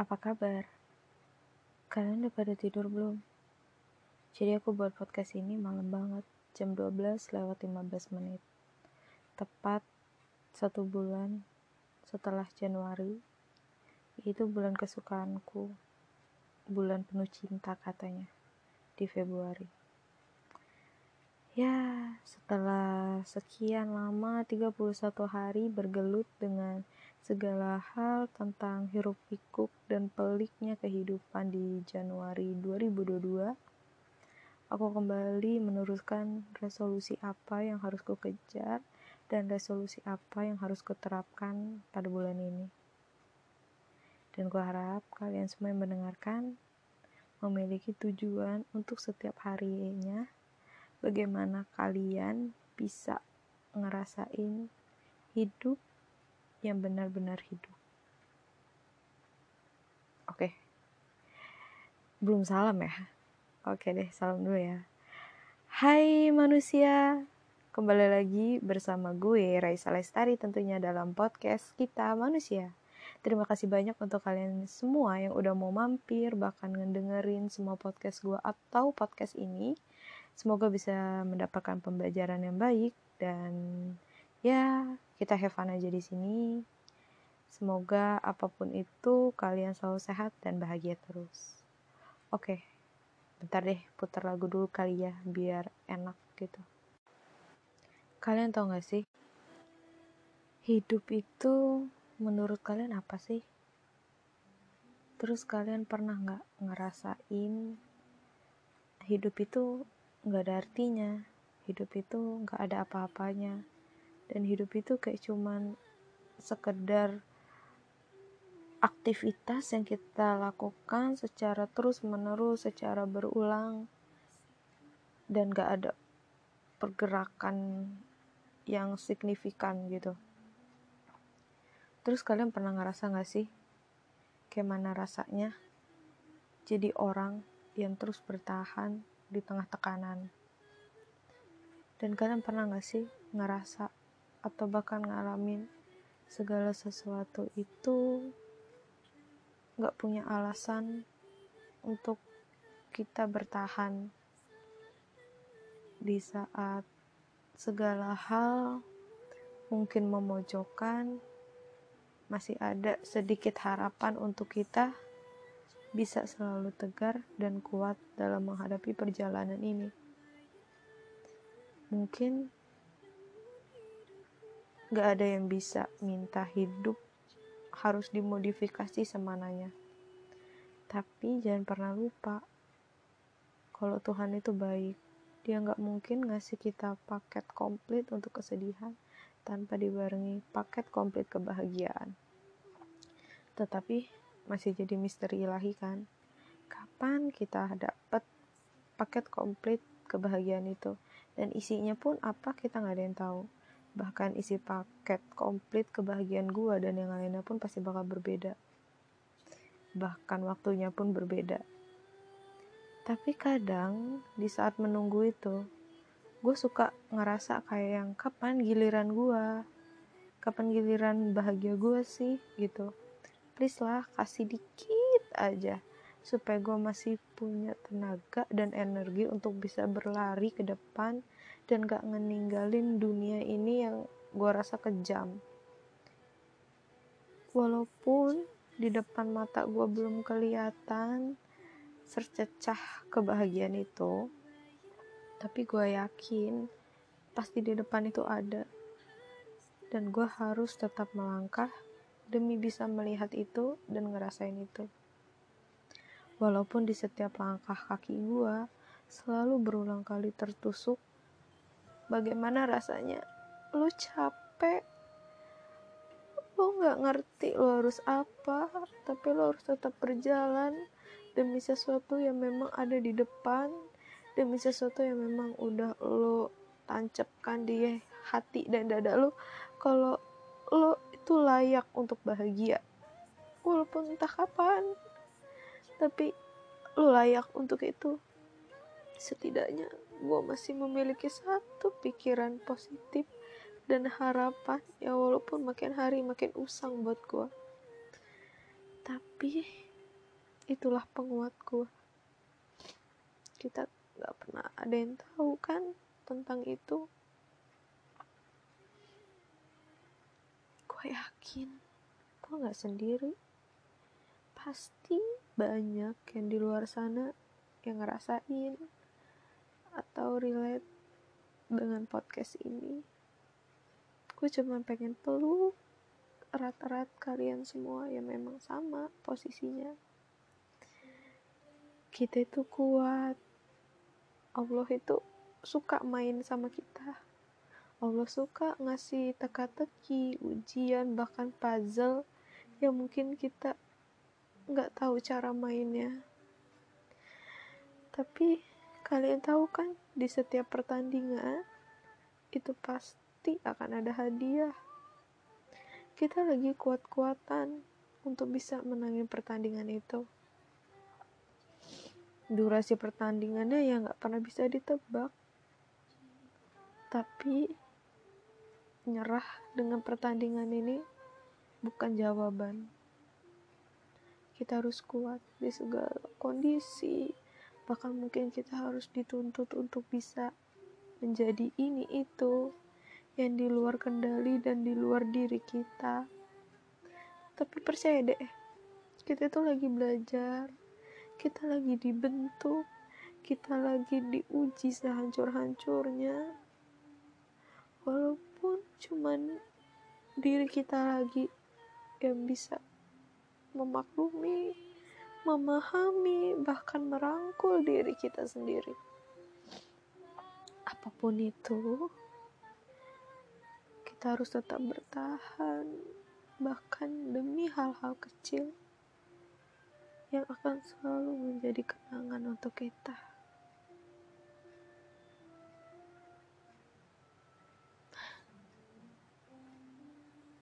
Apa kabar? Kalian udah pada tidur belum? Jadi aku buat podcast ini malam banget, jam 12 lewat 15 menit. Tepat satu bulan setelah Januari, itu bulan kesukaanku, bulan penuh cinta katanya, di Februari. Ya, setelah sekian lama 31 hari bergelut dengan segala hal tentang hiruk pikuk dan peliknya kehidupan di Januari 2022, aku kembali meneruskan resolusi apa yang harus ku kejar dan resolusi apa yang harus kuterapkan pada bulan ini. Dan ku harap kalian semua yang mendengarkan memiliki tujuan untuk setiap harinya bagaimana kalian bisa ngerasain hidup yang benar-benar hidup. Oke. Belum salam ya? Oke deh, salam dulu ya. Hai manusia, kembali lagi bersama gue Raisa Lestari tentunya dalam podcast kita manusia. Terima kasih banyak untuk kalian semua yang udah mau mampir bahkan ngedengerin semua podcast gue atau podcast ini Semoga bisa mendapatkan pembelajaran yang baik dan ya kita have fun aja di sini. Semoga apa pun itu kalian selalu sehat dan bahagia terus. Oke, bentar deh putar lagu dulu kali ya biar enak gitu. Kalian tau gak sih? Hidup itu menurut kalian apa sih? Terus kalian pernah gak ngerasain hidup itu nggak ada artinya. Hidup itu nggak ada apa-apanya. Dan hidup itu kayak cuman sekedar aktivitas yang kita lakukan secara terus menerus secara berulang dan gak ada pergerakan yang signifikan gitu. Terus kalian pernah ngerasa gak sih kayak mana rasanya jadi orang yang terus bertahan di tengah tekanan. Dan kalian pernah gak sih ngerasa atau bahkan ngalamin segala sesuatu itu gak punya alasan untuk kita bertahan di saat segala hal mungkin memojokkan masih ada sedikit harapan untuk kita bisa selalu tegar dan kuat dalam menghadapi perjalanan ini. Mungkin gak ada yang bisa minta hidup harus dimodifikasi semananya. Tapi jangan pernah lupa kalau Tuhan itu baik. Dia gak mungkin ngasih kita paket komplit untuk kesedihan tanpa dibarengi paket komplit kebahagiaan. Tetapi masih jadi misteri ilahi kan? Kapan kita dapat paket komplit kebahagiaan itu? Dan isinya pun apa kita nggak ada yang tahu. Bahkan isi paket komplit kebahagiaan gua dan yang lainnya pun pasti bakal berbeda. Bahkan waktunya pun berbeda. Tapi kadang di saat menunggu itu gue suka ngerasa kayak yang kapan giliran gue kapan giliran bahagia gue sih? gitu please lah kasih dikit aja. Supaya gue masih punya tenaga dan energi untuk bisa berlari ke depan dan gak ngeninggalin dunia ini yang gue rasa kejam. Walaupun di depan mata gue belum kelihatan sercecah kebahagiaan itu tapi gue yakin pasti di depan itu ada. Dan gue harus tetap melangkah demi bisa melihat itu dan ngerasain itu. Walaupun di setiap langkah kaki gua selalu berulang kali tertusuk, bagaimana rasanya? Lu capek, lu gak ngerti lu harus apa, tapi lu harus tetap berjalan demi sesuatu yang memang ada di depan, demi sesuatu yang memang udah lu tancapkan di hati dan dada lu. Kalau lu itu layak untuk bahagia. Walaupun entah kapan. Tapi lu layak untuk itu. Setidaknya gue masih memiliki satu pikiran positif dan harapan. Ya walaupun makin hari makin usang buat gue tapi itulah penguatku kita nggak pernah ada yang tahu kan tentang itu gue yakin. Gue nggak sendiri? Pasti banyak yang di luar sana yang ngerasain atau relate dengan podcast ini. Gue cuma pengen peluk erat-erat kalian semua yang memang sama posisinya. Kita itu kuat. Allah itu suka main sama kita Allah suka ngasih teka-teki ujian bahkan puzzle yang mungkin kita nggak tahu cara mainnya. Tapi kalian tahu kan di setiap pertandingan itu pasti akan ada hadiah. Kita lagi kuat-kuatan untuk bisa menangin pertandingan itu. Durasi pertandingannya ya nggak pernah bisa ditebak. Tapi nyerah dengan pertandingan ini bukan jawaban. Kita harus kuat di segala kondisi. Bahkan mungkin kita harus dituntut untuk bisa menjadi ini itu yang di luar kendali dan di luar diri kita. Tapi percaya deh kita itu lagi belajar kita lagi dibentuk kita lagi diuji sehancur-hancurnya. Walaupun cuman diri kita lagi yang bisa memaklumi, memahami, bahkan merangkul diri kita sendiri. Apa pun itu, kita harus tetap bertahan, bahkan demi hal-hal kecil yang akan selalu menjadi kenangan untuk kita.